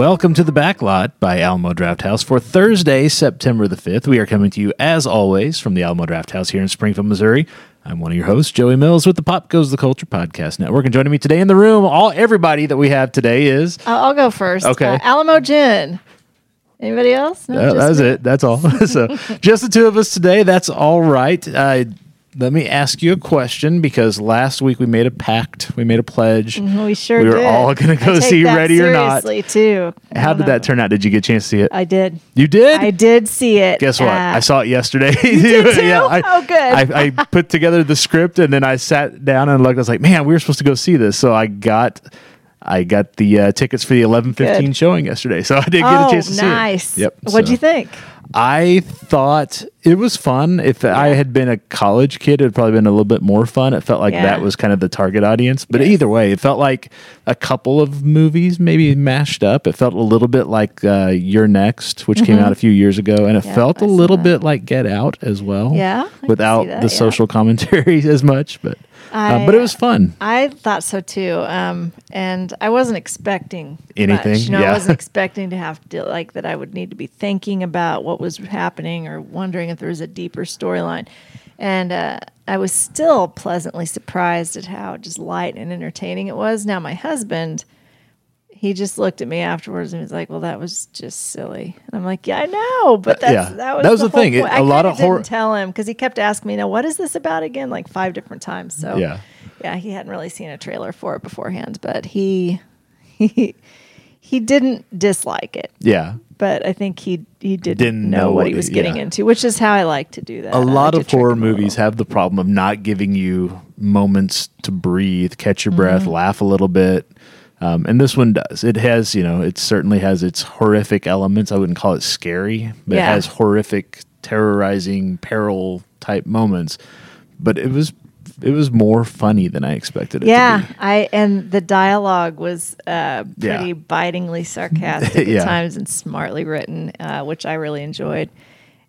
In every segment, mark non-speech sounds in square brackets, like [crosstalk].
Welcome to the Backlot by Alamo Drafthouse for Thursday, September the 5th. We are coming to you, as always, from the Alamo Drafthouse here in Springfield, Missouri. I'm one of your hosts, Joey Mills, with the Pop Goes the Culture Podcast Network. And joining me today in the room, all everybody that we have today is. I'll, I'll go first. Okay. Uh, Alamo Gin. Anybody else? No, Uh, just that was me? it. That's all. [laughs] so, just the two of us today. That's all right. Let me ask you a question because last week we made a pact, we made a pledge. We sure We were did. all gonna go I take see Ready or Not. too. How did know. that turn out? Did you get a chance to see it? I did. you did? I did see it. Guess what? Uh, I saw it yesterday. did [laughs] too? yeah, I, Oh, good. I, I put together the script and then I sat down and looked. I was like, man, we were supposed to go see this. So I got, I got the uh, tickets for the eleven fifteen showing yesterday. [laughs] So I did get Oh, a chance to see it. Nice. Yep. What'd so you think? I thought it was fun. If I had been a college kid, it'd probably been a little bit more fun. It felt like Yeah. that was kind of the target audience. But either way, it felt like a couple of movies maybe mashed up. It felt a little bit like uh, You're Next, which came out a few years ago, and it Mm-hmm. Felt a I saw little bit like Get Out as well. Yeah, I can without that, the yeah. social [laughs] commentary as much, but uh, but it was fun. I thought so too. Um, and I wasn't expecting Anything? Much. You know, Yeah. I wasn't [laughs] expecting to have to like that. I would need to be thinking about what was happening or wondering if there was a deeper storyline. And uh, I was still pleasantly surprised at how just light and entertaining it was. Now, my husband, he just looked at me afterwards and was like, "Well, that was just silly." And I'm like, "Yeah, I know, but that's, yeah. that was That was the, the thing. It- a I lot kinda horror- didn't tell him because he kept asking me, "Now, what is this about again?" Like five different times. So Yeah. yeah, he hadn't really seen a trailer for it beforehand, but he he he didn't dislike it. Yeah. But I think he he didn't, Didn't know, know what he was he- getting yeah. into, which is how I like to do that. a I lot like of horror him a little. movies have the problem of not giving you moments to breathe, catch your breath, Mm-hmm. laugh a little bit. Um, and this one does. It has, you know, it certainly has its horrific elements. I wouldn't call it scary, but Yeah. it has horrific, terrorizing, peril type moments. But it was, it was more funny than I expected it Yeah, to be. I and the dialogue was uh, Yeah. pretty bitingly sarcastic [laughs] Yeah. at times and smartly written, uh, which I really enjoyed.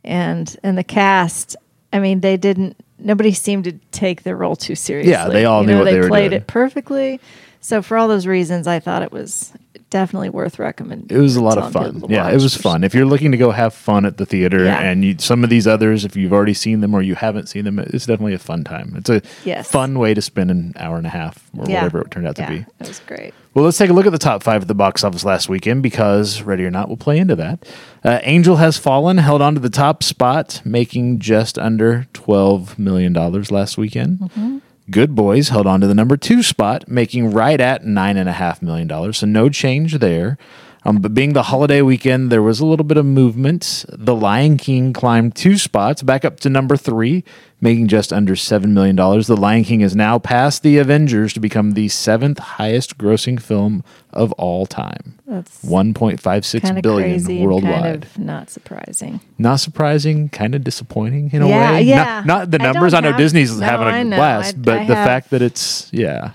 And and the cast, I mean, they didn't. Nobody seemed to take their role too seriously. Yeah, they all you knew know, what they, they played doing. it perfectly. So for all those reasons, I thought it was definitely worth recommending. It was a lot of fun. Yeah, it was fun. If you're looking to go have fun at the theater, Yeah. and you, some of these others, if you've already seen them or you haven't seen them, it's definitely a fun time. It's a Yes. fun way to spend an hour and a half or Yeah. whatever it turned out yeah, to be. It was great. Well, let's take a look at the top five at the box office last weekend because Ready or Not we'll play into that. Uh, Angel Has Fallen held on to the top spot, making just under $12 million last weekend. Mm-hmm. Good Boys held on to the number two spot, making right at $9.5 million. So no change there. Um, but being the holiday weekend, there was a little bit of movement. The Lion King climbed two spots back up to number three, making just under $7 million. The Lion King is now past The Avengers to become the seventh highest grossing film of all time. That's $1.56 kind of billion worldwide. kind of not surprising. Not surprising, kind of disappointing in a Yeah, way. yeah. Not, not the numbers. I, don't know have- Disney's no, having a blast, I- but I the have- fact that it's, yeah.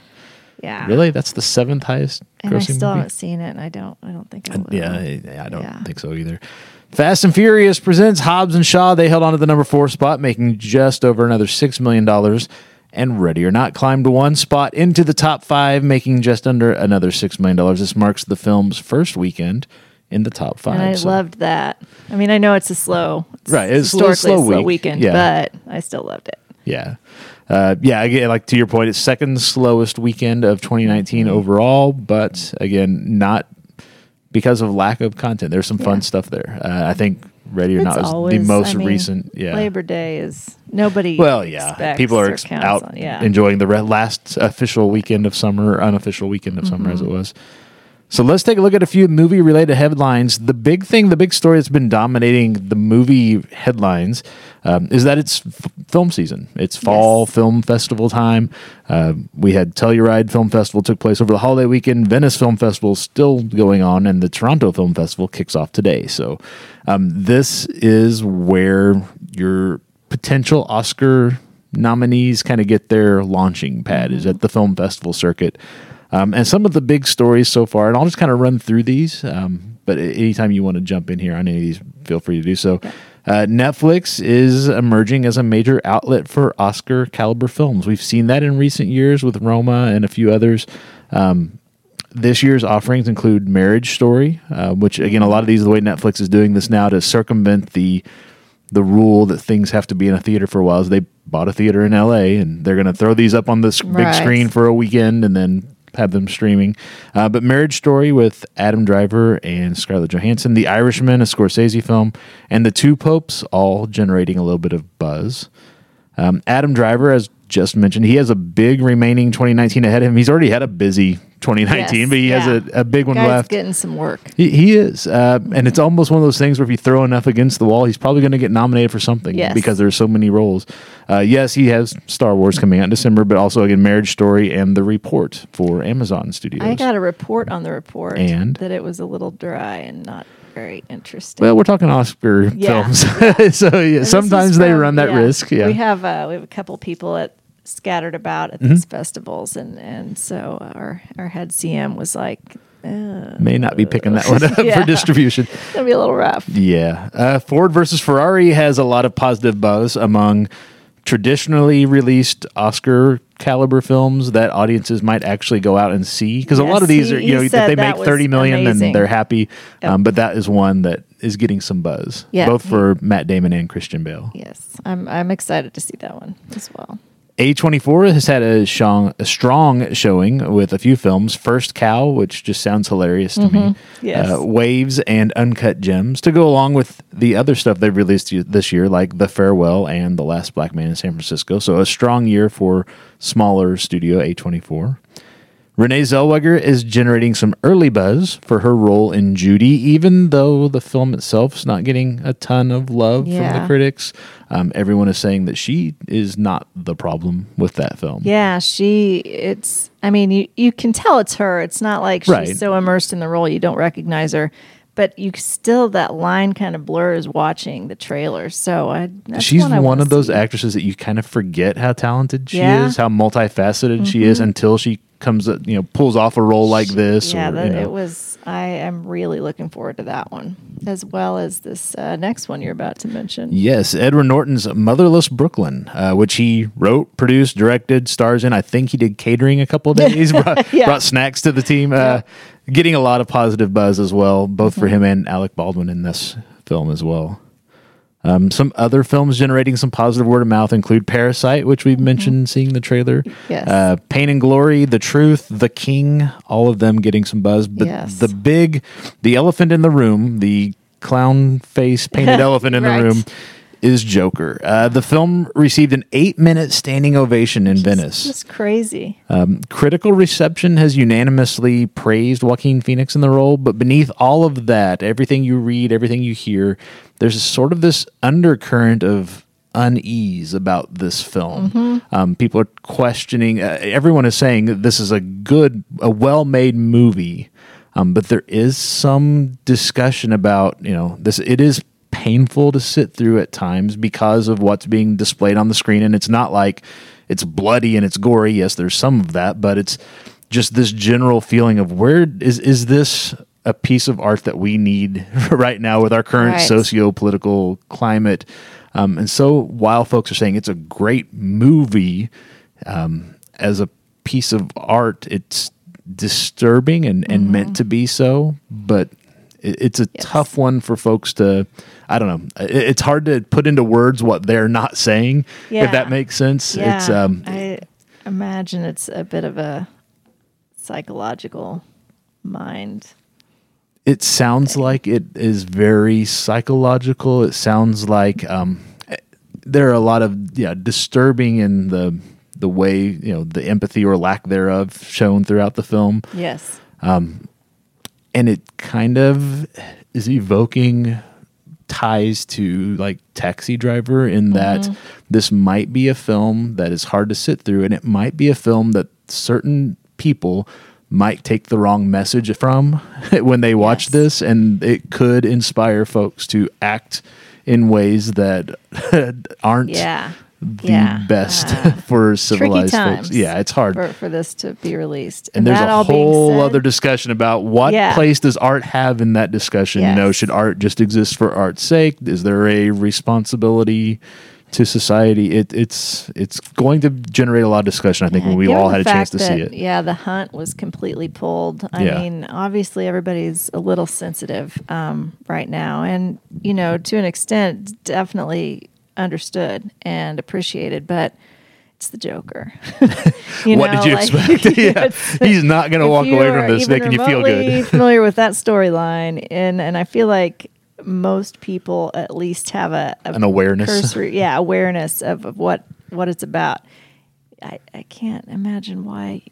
Yeah, Really? That's the seventh highest And I still movie? haven't seen it, and I don't. I don't think I will. Yeah, I, I don't Yeah. think so either. Fast and Furious presents Hobbs and Shaw. They held on to the number four spot, making just over another $6 million. And Ready or Not climbed one spot into the top five, making just under another $6 million. This marks the film's first weekend in the top five. And I so- loved that. I mean, I know it's a slow, it's Right, it's a slow- historically slow a slow week. weekend, Yeah. but I still loved it. Yeah. Uh, yeah, again, like to your point, it's second slowest weekend of 2019 Mm-hmm. overall, but again, not because of lack of content. There's some fun Yeah. stuff there. Uh, I think Ready or It's Not is the most I mean, recent. Yeah. Labor Day is nobody. well, yeah. People are ex- out on- yeah. enjoying the re- last official weekend of summer, unofficial weekend of summer, as Mm-hmm. it was. So let's take a look at a few movie related headlines. The big thing, the big story that's been dominating the movie headlines um, is that it's f- film season. It's fall Yes. film festival time. Uh, we had Telluride Film Festival took place over the holiday weekend. Venice Film Festival is still going on, and the Toronto Film Festival kicks off today. So um, this is where your potential Oscar nominees kind of get their launching pad is at the film festival circuit. Um, and some of the big stories so far, and I'll just kind of run through these. Um, but anytime you want to jump in here on any of these, feel free to do so. Uh, Netflix is emerging as a major outlet for Oscar caliber films. We've seen that in recent years with Roma and a few others. Um, this year's offerings include Marriage Story, uh, which again, a lot of these the way Netflix is doing this now to circumvent the the rule that things have to be in a theater for a while. Is they bought a theater in L.A. and they're going to throw these up on this big Right. screen for a weekend and then have them streaming. Uh, but Marriage Story with Adam Driver and Scarlett Johansson, The Irishman, a Scorsese film, and The Two Popes, all generating a little bit of buzz. Um, Adam Driver, as just mentioned, he has a big remaining 2019 ahead of him. He's already had a busy 2019, Yes, but he yeah. has a, a big one Guy's left. getting some work. He, he is, uh, and it's almost one of those things where if you throw enough against the wall, he's probably going to get nominated for something Yes. because there's so many roles. Uh, yes, he has Star Wars coming out in December, but also again Marriage Story and The Report for Amazon Studios. I got a report on the report And? that it was a little dry and not very interesting. well, we're talking Oscar Yeah, films, [laughs] so yeah, sometimes they from- run that yeah. risk. Yeah, Mm-hmm. we have uh, we have a couple people at scattered about at these festivals, and and so our our head CM was like, uh, may not be picking that one up [laughs] Yeah. for distribution. gonna be a little rough. Yeah. Uh, Ford versus Ferrari has a lot of positive buzz among traditionally released Oscar caliber films that audiences might actually go out and see because a lot of these he- are you know if they make 30 million amazing. then they're happy Yep. um, but that is one that is getting some buzz Yeah, both for Matt Damon and Christian Bale Yes, I'm I'm excited to see that one as well. A24 has had a, shong, a strong showing with a few films. First Cow, which just sounds hilarious to me. Mm-hmm. Yes. Uh, Waves and Uncut Gems to go along with the other stuff they've released this year, like The Farewell and The Last Black Man in San Francisco. So a strong year for smaller studio A24. Renee Zellweger is generating some early buzz for her role in Judy, even though the film itself is not getting a ton of love from the critics. Um, everyone is saying that she is not the problem with that film. Yeah, she. It's. I mean, you you can tell it's her. It's not like she's Right. so immersed in the role you don't recognize her. But you still that line kind of blurs watching the trailer. So I. She's one, I one of those see. actresses that you kind of forget how talented she Yeah. Mm-hmm. is, how multifaceted she is until she comes, uh, you know, pulls off a role like this. Yeah, or, that, you know. it was. I am really looking forward to that one, as well as this uh, next one you're about to mention. Yes, Edward Norton's Motherless Brooklyn, uh, which he wrote, produced, directed, stars in. I think he did catering a couple of days, [laughs] brought, Yeah. brought snacks to the team. Uh, Getting a lot of positive buzz as well, both for Mm-hmm. him and Alec Baldwin in this film as well. Um, some other films generating some positive word of mouth include Parasite, which we've mentioned seeing the trailer. Mm-hmm. Yes. Uh, Pain and Glory, The Truth, The King, all of them getting some buzz. But Yes. the big, the elephant in the room, the clown face painted [laughs] elephant in Right. the room is Joker. Uh, the film received an eight minute standing ovation in Venice. Just crazy. Um, critical reception has unanimously praised Joaquin Phoenix in the role, but beneath all of that, everything you read, everything you hear, there's a sort of this undercurrent of unease about this film. Um, people are questioning. Uh, everyone is saying that this is a good, a well-made movie, um, but there is some discussion about you know this. It is painful to sit through at times because of what's being displayed on the screen, and it's not like it's bloody and it's gory. Yes, there's some of that, but it's just this general feeling of where is is this a piece of art that we need [laughs] right now with our current Right. socio-political climate. Um, and so while folks are saying it's a great movie um, as a piece of art, it's disturbing and, and meant to be so, but it, it's a. Yes. tough one for folks to, I don't know. It, it's hard to put into words what they're not saying, Yeah. if that makes sense. Yeah, It's, um, I imagine it's a bit of a psychological mind. it sounds like it is very psychological. It sounds like um, there are a lot of yeah disturbing in the the way you know the empathy or lack thereof shown throughout the film, Yes. And it kind of is evoking ties to like Taxi Driver in mm-hmm. that this might be a film that is hard to sit through, and it might be a film that certain people might take the wrong message from [laughs] when they watch Yes. this, and it could inspire folks to act in ways that [laughs] aren't Yeah. The yeah. best Uh, [laughs] for civilized folks. Yeah, it's hard. for, for this to be released. and there's that a all being whole said- other discussion about what Yeah. place does art have in that discussion. You know, should art just exist for art's sake? Is there a responsibility to society. It, it's it's going to generate a lot of discussion. I think when we all had a chance to see it. Yeah, the hunt was completely pulled. I Yeah. mean, obviously everybody's a little sensitive um, right now, and you know, to an extent, definitely understood and appreciated, but. It's the Joker. [laughs] You what know, did you like, expect? [laughs] yeah, [laughs] he's not going to walk away from this making you feel good. familiar with that storyline, and and I feel like most people at least have a, a An awareness. cursory, yeah, awareness of, of what what it's about. I I can't imagine why.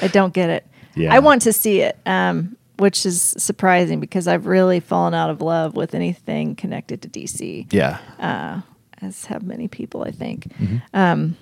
I don't get it. Yeah. I want to see it, um, which is surprising because I've really fallen out of love with anything connected to DC Yeah, as have many people, I think. Mm-hmm. Um,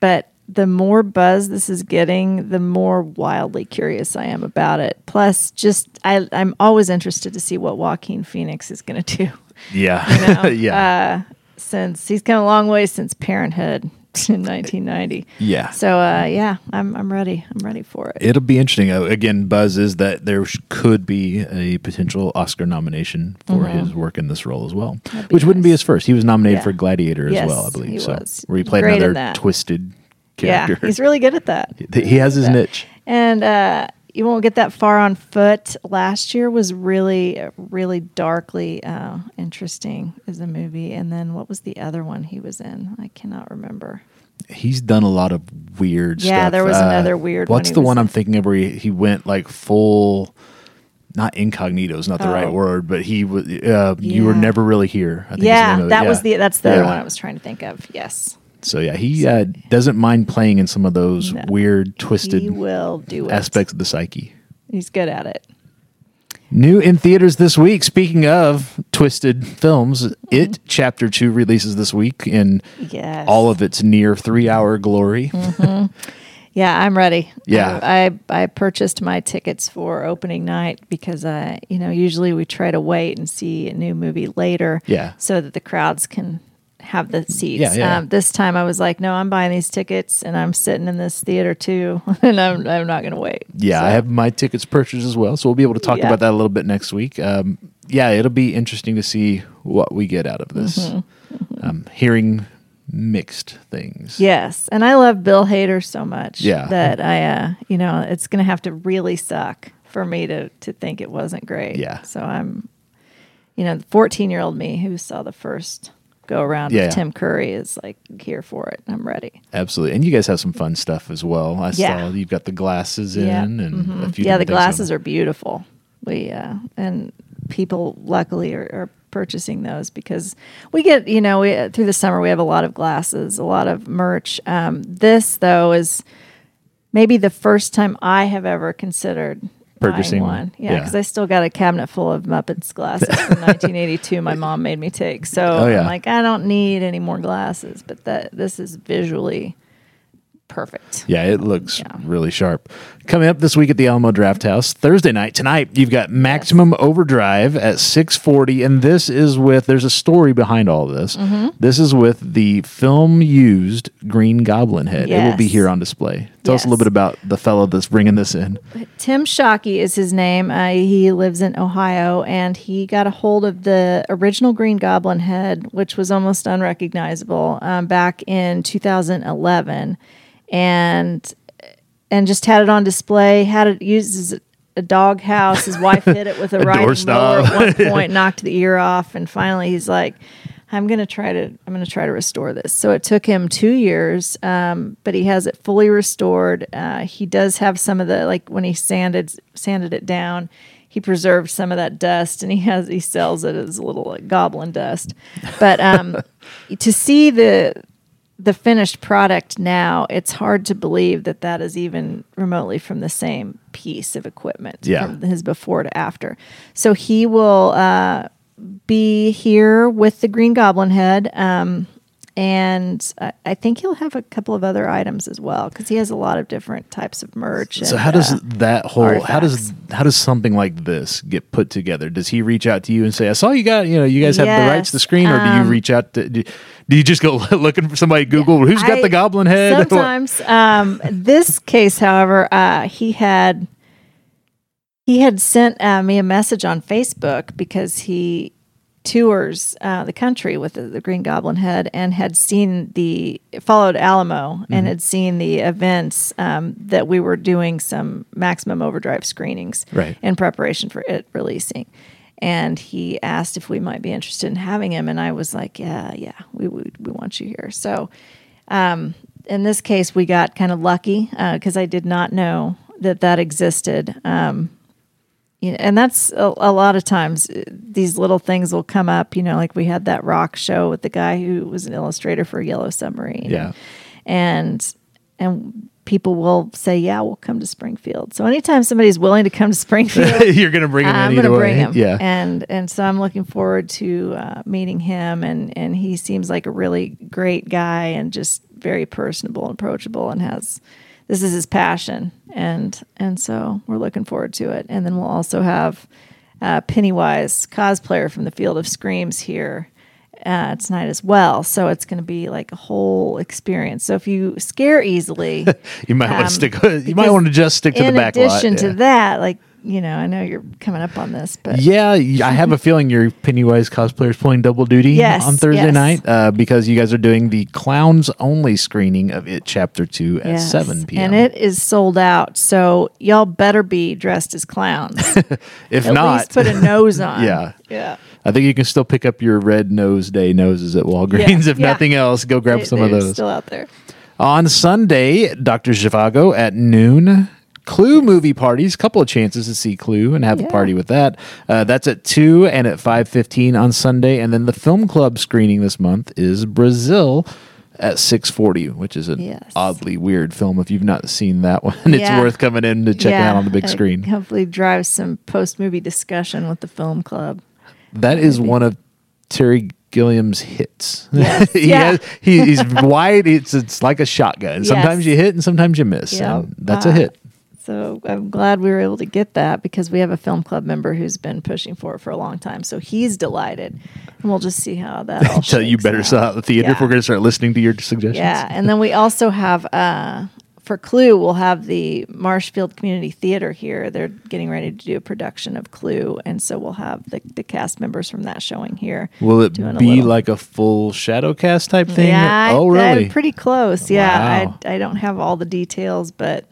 but the more buzz this is getting, the more wildly curious I am about it. Plus, just I, I'm always interested to see what Joaquin Phoenix is going [laughs] to do. yeah, know, [laughs] yeah, Since he's come a long way since Parenthood [laughs] in 1990. yeah. So uh, yeah, I'm I'm ready. I'm ready for it. It'll be interesting. Uh, again, buzz is that there could be a potential Oscar nomination for his work in this role as well, Mm-hmm. Which wouldn't be his first. He was nominated Yeah. for Gladiator Yes, as well, I believe. he so was. where he played Great another twisted Yeah, he's really good at that. [laughs] he has his niche. And uh, you won't get that far on foot. Last year was really, really darkly uh, interesting as a movie. And then what was the other one he was in? I cannot remember. He's done a lot of weird stuff. Yeah, there was Uh, another weird one What's he the one in. I'm thinking of where he, he went like full, not incognito is not the right Oh. word, but he was. Uh, You were never really here. I think is the Yeah, name of it. that was the that's the other one I was trying to think of. Yes, So yeah, he uh, doesn't mind playing in some of those No. weird, twisted aspects of the psyche. He's good at it. New in theaters this week. Speaking of twisted films, Mm-hmm. It Chapter Two releases this week in Yes, all of its near three-hour glory. [laughs] Yeah, I'm ready. Yeah. I, I I purchased my tickets for opening night because I, you know, usually we try to wait and see a new movie later. Yeah. So that the crowds can have the seats. Yeah, yeah. Um, this time I was like, no, I'm buying these tickets and I'm sitting in this theater too, [laughs] and I'm I'm not going to wait. Yeah, I have my tickets purchased as well, so we'll be able to talk about that a little bit next week. Um, yeah, it'll be interesting to see what we get out of this. Mm-hmm. Um, hearing mixed things. Yes, and I love Bill Hader so much. Yeah. That I, uh, you know, it's going to have to really suck for me to to think it wasn't great. Yeah. So I'm, you know, the 14 year old me who saw the first go around Yeah. with Tim Curry is like here for it. I'm ready. Absolutely, and you guys have some fun stuff as well. I Yeah. saw you've got the glasses in, Yeah. and Mhm. a few. yeah, the glasses are beautiful. We uh, and people luckily are, are purchasing those because we get you know we through the summer we have a lot of glasses, a lot of merch. Um, this though is maybe the first time I have ever considered. Purchasing one. yeah, Yeah. because I still got a cabinet full of Muppets glasses from [laughs] 1982. My mom made me take, so Oh, yeah. I'm like, I don't need any more glasses. But that this is visually perfect. Yeah, it looks Yeah. really sharp. Coming up this week at the Alamo Drafthouse Thursday night tonight, you've got Maximum Overdrive at six forty, and this is with. There's a story behind all this. Mm-hmm. This is with the film used Green Goblin head. It will be here on display. Tell us a little bit about the fellow that's bringing this in. Tim Shockey is his name. Uh, he lives in Ohio, and he got a hold of the original Green Goblin head, which was almost unrecognizable, um, back in 2011, and and just had it on display. Had it used as a dog house. His wife hit it with a, [laughs] riding mower at one [laughs] point, knocked the ear off, and finally he's like. I'm gonna try to I'm gonna try to restore this. So it took him two years, um, but he has it fully restored. Uh, he does have some of the like when he sanded sanded it down, he preserved some of that dust, and he has he sells it as a little like goblin dust. But um, [laughs] to see the the finished product now, it's hard to believe that that is even remotely from the same piece of equipment Yeah. from his before to after. So he will uh, be here with the Green Goblin head. Um, and I, think he'll have a couple of other items as well because he has a lot of different types of merch. So and, how does uh, that whole how does how does something like this get put together? Does he reach out to you and say, "I saw you got you know you guys have the rights to the screen," or do you um, reach out to do, do you just go [laughs] looking for somebody Google who's got I- the goblin head? [laughs] Sometimes, um, this case, however, uh, he had he had sent uh, me a message on Facebook because he tours uh, the country with the, the Green Goblin head and had seen the followed Alamo and had seen the events um, that we were doing some Maximum Overdrive screenings Right. in preparation for it releasing. And he asked if we might be interested in having him, and I was like, "Yeah, yeah, we we, we want you here." So, um, in this case, we got kind of lucky because I did not know that that existed. Um, you know, and that's a, a lot of times uh, these little things will come up. You know, like we had that rock show with the guy who was an illustrator for Yellow Submarine. Yeah. and and people will say, "Yeah, we'll come to Springfield." So anytime somebody's willing to come to Springfield, [laughs] You're going to bring him I'm going to bring him. Yeah. and and so I'm looking forward to uh, meeting him, and and he seems like a really great guy, and just very personable and approachable, and has this is his passion, and and so we're looking forward to it. And then we'll also have uh, Pennywise cosplayer from the Field of Screams here. Uh, tonight as well, so it's going to be like a whole experience. So if you scare easily, [laughs] you might want um, to stick. You might want to just stick to the back. in addition lot. to yeah. that, like you know, I know you're coming up on this, but Yeah, I have a feeling your Pennywise cosplayers pulling double duty Yes, on Thursday yes. night uh, because you guys are doing the clowns only screening of it chapter two at Yes. seven p.m. and it is sold out. So y'all better be dressed as clowns. [laughs] if At not, least put a nose [laughs] on. Yeah. yeah. I think you can still pick up your red nose day noses at Walgreens. Yeah, if yeah. nothing else, go grab They- some of those. Still out there. On Sunday, Dr. Zhivago at noon. Clue movie parties, couple of chances to see Clue and have a party with that. Uh, that's at two and at five fifteen on Sunday, and then the film club screening this month is Brazil at six forty, which is an Yes. oddly weird film. If you've not seen that one, [laughs] it's Yeah. worth coming in to check it out on the big screen. Hopefully, drive some post movie discussion with the film club. That is one of Terry Gilliam's hits. Yes. [laughs] he Yeah. has, he, he's wide. It's it's like a shotgun. Sometimes Yes. you hit and sometimes you miss. Yeah. and that's a Uh, hit. So I'm glad we were able to get that because we have a film club member who's been pushing for it for a long time. So he's delighted, and we'll just see how that [laughs] all. Tell you better out. sell out the theater if we're going to start listening to your suggestions. Yeah, and then we also have uh, for Clue, we'll have the Marshfield Community Theater here. They're getting ready to do a production of Clue, and so we'll have the, the cast members from that showing here. Will it doing a be like a full shadow cast type thing? or- Yeah, oh, I- really? I'm pretty close. Yeah, Wow. I, I don't have all the details, but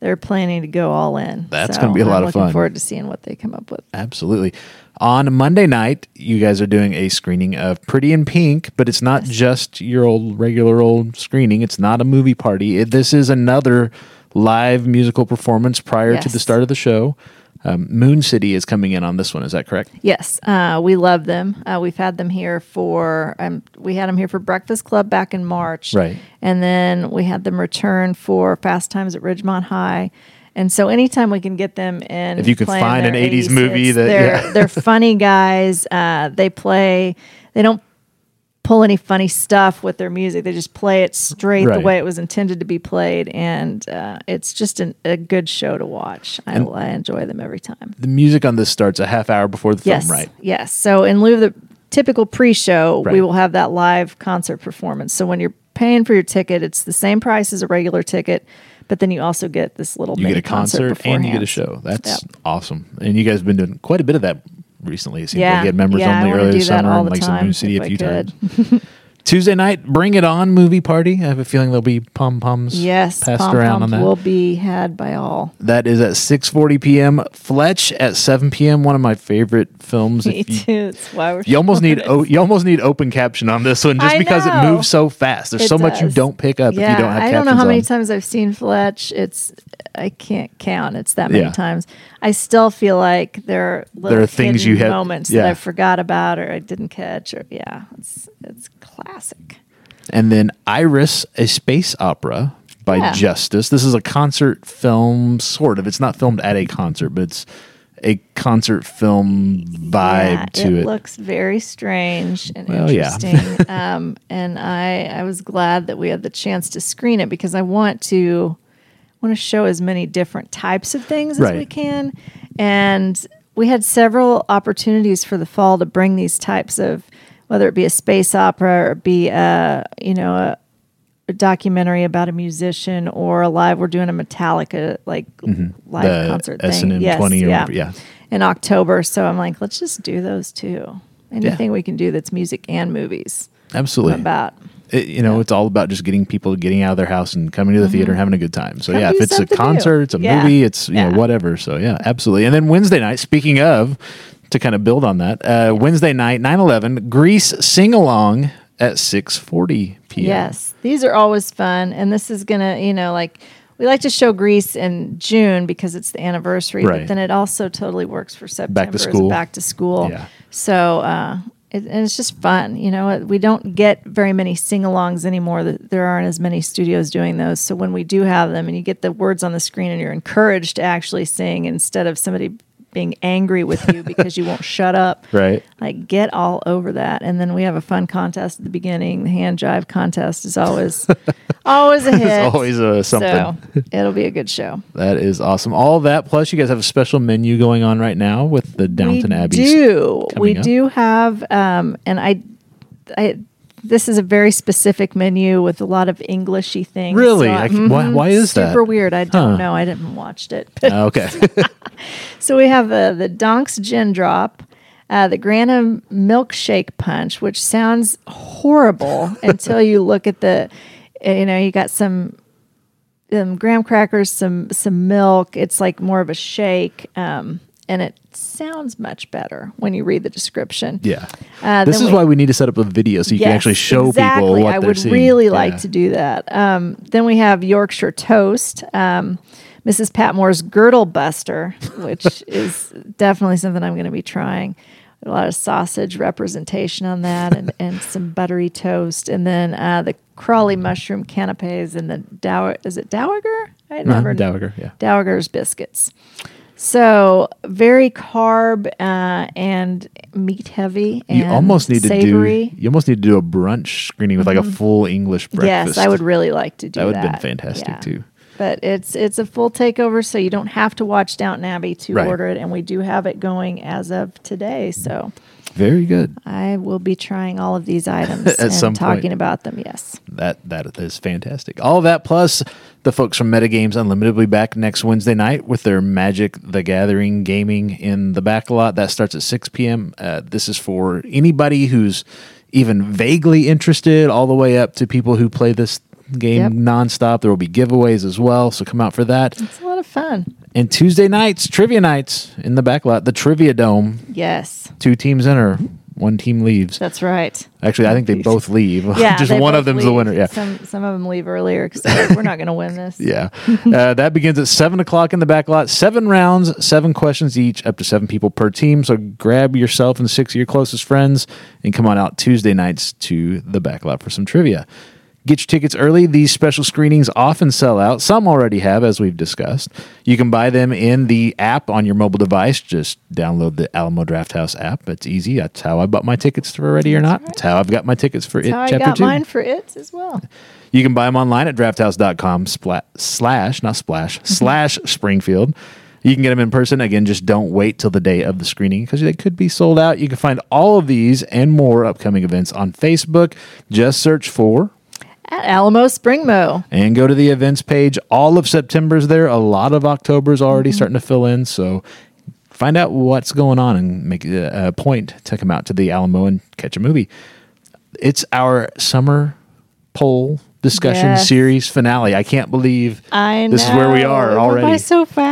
they're planning to go all in. That's So gonna be a lot I'm of looking fun. Forward to seeing what they come up with. Absolutely. On Monday night, you guys are doing a screening of Pretty in Pink, but it's not just your old regular old screening. It's not a movie party. It, this is another live musical performance prior to the start of the show. Um, Moon City is coming in on this one. Is that correct? Yes, uh, we love them. Uh, we've had them here for um, we had them here for Breakfast Club back in March, Right. And then we had them return for Fast Times at Ridgemont High. And so anytime we can get them in, If you can find an 80s movie hits, that- they're yeah. they're [laughs] funny guys. Uh, they play. They don't pull any funny stuff with their music. They just play it straight the way it was intended to be played, and uh, it's just an, a good show to watch. I, I enjoy them every time. The music on this starts a half hour before the Yes. film, right? Yes. So in lieu of the typical pre-show, Right. we will have that live concert performance. So when you're paying for your ticket, it's the same price as a regular ticket, but then you also get this little You get a concert and you get a show. That's Yep. awesome. And you guys have been doing quite a bit of that recently. It seems Yeah, like you had members yeah, only earlier this summer and like some Moon City a few times. [laughs] Tuesday night, Bring It On movie party. I have a feeling there'll be pom poms Yes, passed pom around on that. will be had by all. that is at 6:40 p.m. Fletch at 7 p.m. One of my favorite films. Me you, too. That's why we're you almost need o- you almost need open caption on this one just I because it moves so fast. There's It so much you don't pick up yeah, if you don't have to. I don't know how many on. times I've seen Fletch. It's I can't count. It's that many Yeah. times. I still feel like there are little There are things you had- moments yeah. that I forgot about or I didn't catch. Or yeah, it's it's classic. And then Iris, a space opera by Yeah. Justice. This is a concert film, sort of. It's not filmed at a concert, but it's a concert film vibe yeah, to it. looks very strange and Well, yeah. interesting. [laughs] um, and I I was glad that we had the chance to screen it because I want to want to show as many different types of things as we can. And we had several opportunities for the fall to bring these types of whether it be a space opera or be a you know a, a documentary about a musician or a live we're doing a Metallica like live Mm-hmm. The concert S&M thing. Yes, 20 or yeah. whatever, yeah. In October. So I'm like, let's just do those two. anything we can do that's music and movies. Absolutely. About. It- you know, Yeah. it's all about just getting people getting out of their house and coming to the theater and having a good time. So Come yeah, if it's a concert, it's a Yeah. movie, it's you Yeah. know whatever. So yeah, absolutely. And then Wednesday night, speaking of, to kind of build on that, uh, Wednesday night, 9-11, Grease sing along at six forty p.m. Yes, these are always fun, and this is gonna, you know, like we like to show Grease in June because it's the anniversary, Right. but then it also totally works for September. Back to school. Back to school. Yeah. So, uh, it, and it's just fun. You know, we don't get very many sing-alongs anymore. There aren't as many studios doing those. So when we do have them, and you get the words on the screen, and you're encouraged to actually sing instead of somebody being angry with you because you won't shut up [laughs] Right. like get all over that and then we have a fun contest at the beginning the hand jive contest is always [laughs] always a hit It's always a something. so [laughs] it'll be a good show That is awesome. All that plus you guys have a special menu going on right now with the Downton we Abbey. do we up. do have um and i i this is a very specific menu with a lot of Englishy things. Really? So, I c- mhm, why- why is that? Super weird. I don't Huh. know. I didn't watched it. Uh, [laughs] okay. [laughs] So we have uh, the Donks Gin Drop, uh, the Granum Milkshake Punch, which sounds horrible [laughs] until you look at the, uh, you know, you got some um, graham crackers, some some milk. It's like more of a shake, um, and it sounds much better when you read the description. yeah. Uh, this is we- why we need to set up a video so you can actually show exactly. people what I they're would seeing. really like to do that. Um, then we have Yorkshire toast, um, Mrs. Patmore's girdle buster, which [laughs] is definitely something I'm going to be trying. A lot of sausage representation on that, and, and some buttery toast, and then uh, the Crawley mushroom canapes and the Dow is it Dowager? I Uh-huh, never Dowager, yeah. Dowager's biscuits. So very carb uh, and meat heavy. And You almost need savory. to do. You almost need to do a brunch screening with like a full English breakfast. Yes, I would really like to do That that. would have been fantastic Yeah. too. But it's it's a full takeover, so you don't have to watch Downton Abbey to Right. order it, and we do have it going as of today. So Very good. I will be trying all of these items [laughs] At and some point. talking about them. Yes, That that is fantastic. All that plus the folks from Metagames Unlimited will be back next Wednesday night with their Magic the Gathering gaming in the back lot. That starts at 6 p.m. Uh, this is for anybody who's even vaguely interested, all the way up to people who play this game Yep. nonstop. There will be giveaways as well, so come out for that. it's a lot of fun. And Tuesday nights, trivia nights in the back lot, the Trivia Dome. Yes, Two teams enter, one team leaves. that's right. Actually, I think they both leave. [laughs] Yeah, Just one of them's the winner. Yeah. some some of them leave earlier because we're not going to win this. [laughs] Yeah. uh, that begins at 7 o'clock in the back lot. Seven rounds, seven questions each, up to seven people per team. So grab yourself and six of your closest friends and come on out Tuesday nights to the back lot for some trivia. Get your tickets early. These special screenings often sell out. Some already have, as we've discussed. You can buy them in the app on your mobile device. Just download the Alamo Drafthouse app. It's easy. That's how I bought my tickets for Ready or Not. That's how I've got my tickets for it. How I Chapter got Two. mine for it as well. You can buy them online at drafthouse.com slash, not splash, [laughs] slash Springfield. You can get them in person. Again, just don't wait till the day of the screening because they could be sold out. You can find all of these and more upcoming events on Facebook. Just search for At Alamo Spring Mo. and go to the events page. All of September's there. A lot of October's already mm-hmm. starting to fill in. So find out what's going on and make a point to come out to the Alamo and catch a movie. It's our summer poll discussion Yes. series finale. I can't believe I know this is where we are already. by so fast,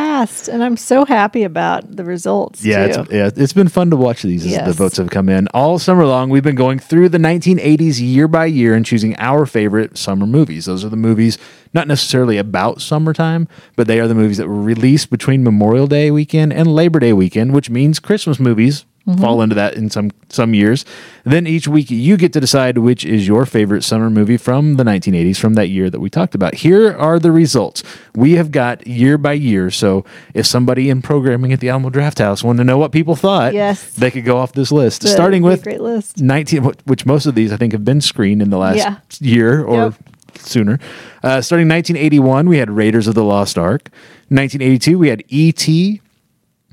and I'm so happy about the results. Yeah, too. it's, yeah, it's been fun to watch these as the votes have come in. All summer long, we've been going through the 1980s year by year and choosing our favorite summer movies. Those are the movies, not necessarily about summertime, but they are the movies that were released between Memorial Day weekend and Labor Day weekend, which means Christmas movies fall into that in some some years. Then each week you get to decide which is your favorite summer movie from the 1980s from that year that we talked about. Here are the results. We have got year by year. So if somebody in programming at the Alamo Drafthouse wanted to know what people thought, Yes. they could go off this list. Starting with great list. 19 which most of these I think have been screened in the last Yeah. year or Yep. sooner. Uh, starting 1981, we had Raiders of the Lost Ark. 1982, we had E.T.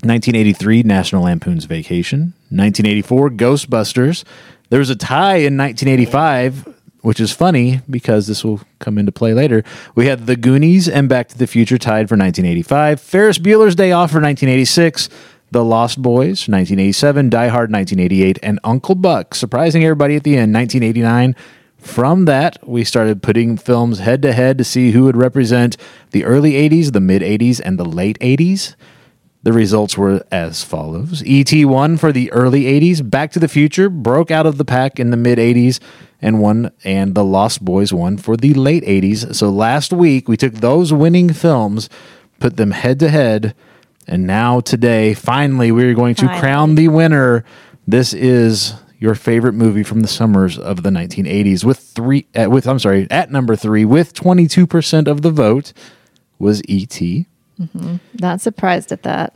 1983, National Lampoon's Vacation. 1984, Ghostbusters. There was a tie in 1985, which is funny because this will come into play later. We had The Goonies and Back to the Future tied for 1985. Ferris Bueller's Day Off for 1986. The Lost Boys, 1987, Die Hard, 1988, and Uncle Buck, surprising everybody at the end, 1989. From that, we started putting films head to head to see who would represent the early 80s, the mid 80s, and the late 80s. The results were as follows E.T. won for the early 80s, Back to the Future broke out of the pack in the mid 80s, and won, and The Lost Boys won for the late 80s. So last week, we took those winning films, put them head to head, and now today, finally, we're going to crown the winner. This is your favorite movie from the summers of the 1980s with three uh, with I'm sorry at number 3 with 22% of the vote was E E.T. Not surprised at that.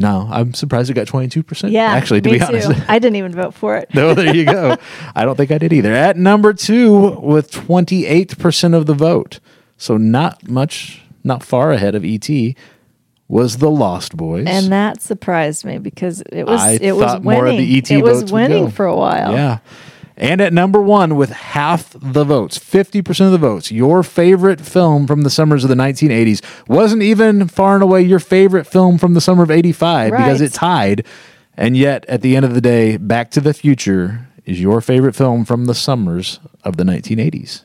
No, I'm surprised it got 22%. Yeah, actually, to be honest. too. I didn't even vote for it. [laughs] no, there you go. I don't think I did either. At number two, with 28% of the vote. So not much, not far ahead of ET, was The Lost Boys. And that surprised me because it was I it was winning. more of the ET it was winning for a while. Yeah. And at number one, with half the votes, 50% of the votes, your favorite film from the summers of the 1980s wasn't even far and away your favorite film from the summer of 85 because Right. it tied. And yet, at the end of the day, Back to the Future is your favorite film from the summers of the 1980s.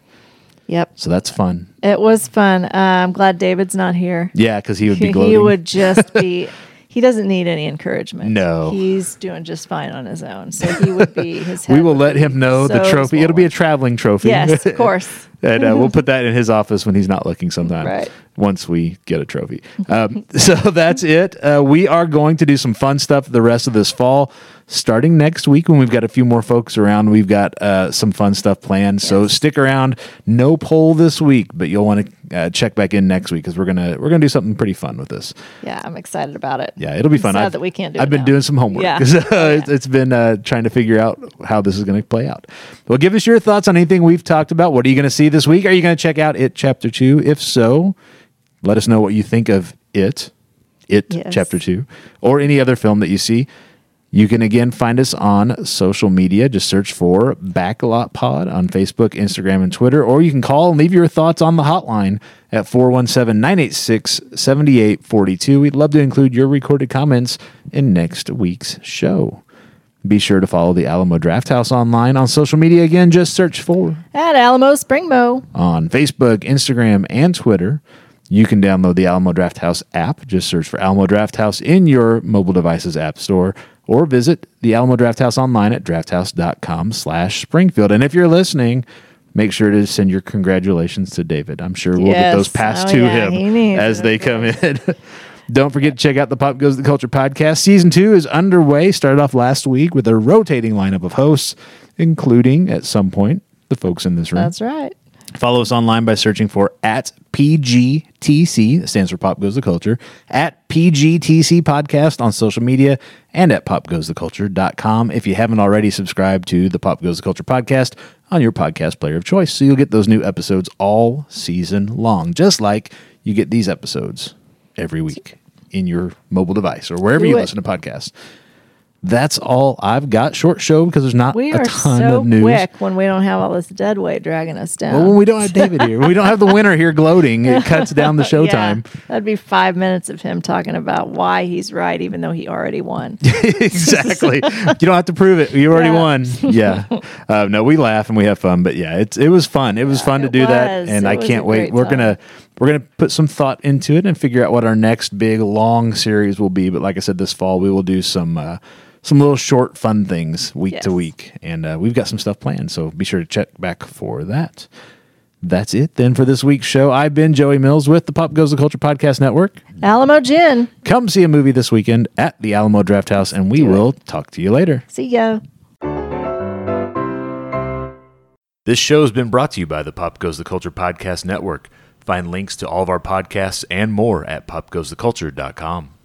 Yep. So that's fun. It was fun. Uh, I'm glad David's not here. Yeah, because he would be gloating. [laughs] he would just be. [laughs] He doesn't need any encouragement. No. he's doing just fine on his own. So he would be [laughs] his. we will let him know the so trophy. It'll be a traveling trophy. yes, of [laughs] course. and uh, we'll put that in his office when he's not looking sometime Right. once we get a trophy um, [laughs] so that's it uh, we are going to do some fun stuff the rest of this fall starting next week when we've got a few more folks around we've got uh, some fun stuff planned so stick around no poll this week but you'll want to uh, check back in next week because we're gonna we're gonna do something pretty fun with this Yeah, I'm excited about it. yeah it'll be fun Sad I've, that we can't do I've been now. doing some homework Yeah. [laughs] uh, yeah. it's- it's been uh, trying to figure out how this is going to play out. Well, give us your thoughts on anything we've talked about. What are you going to see this week? Are you going to check out It Chapter 2? If so, let us know what you think of It, It Yes. Chapter 2, or any other film that you see. You can again find us on social media. Just search for Backlot Pod on Facebook, Instagram, and Twitter, or you can call and leave your thoughts on the hotline at 417 986 7842. We'd love to include your recorded comments in next week's show. Be sure to follow the Alamo Drafthouse online on social media. Again, just search for At Alamo Springmo. on Facebook, Instagram, and Twitter. You can download the Alamo Drafthouse app. Just search for Alamo Drafthouse in your mobile device's app store or visit the Alamo Drafthouse online at drafthouse.com slash Springfield. And if you're listening, make sure to send your congratulations to David. I'm sure we'll get those passed Oh, to yeah, him as they come in. [laughs] Don't forget to check out the Pop Goes the Culture podcast. Season two is underway. Started off last week with a rotating lineup of hosts, including at some point the folks in this room. That's right. Follow us online by searching for at PGTC, that stands for Pop Goes the Culture, at PGTC Podcast on social media, and at popgoestheculture.com. If you haven't already subscribed to the Pop Goes the Culture podcast on your podcast player of choice, so you'll get those new episodes all season long, just like you get these episodes every week in your mobile device or wherever you listen to podcasts. That's all I've got. Short show because there's not We a ton so of news. quick when we don't have all this dead weight dragging us down. Well, when we don't have David here, we don't have the winner here gloating. It [laughs] cuts down the show Yeah, time. That'd be five minutes of him talking about why he's right, even though he already won. [laughs] exactly. You don't have to prove it. You already Yeah. won. Yeah. Uh, no, we laugh and we have fun, but yeah, it's it was fun. It was fun to do that, and It I can't wait. We're time. gonna we're gonna put some thought into it and figure out what our next big long series will be. But like I said, this fall we will do some. Uh, some little short fun things week to week, and uh, we've got some stuff planned. So be sure to check back for that. That's it then for this week's show. I've been Joey Mills with the Pop Goes the Culture Podcast Network. Alamo Gin. Come see a movie this weekend at the Alamo Drafthouse, and we Do it. will talk to you later. See ya. This show has been brought to you by the Pop Goes the Culture Podcast Network. Find links to all of our podcasts and more at popgoestheculture.com.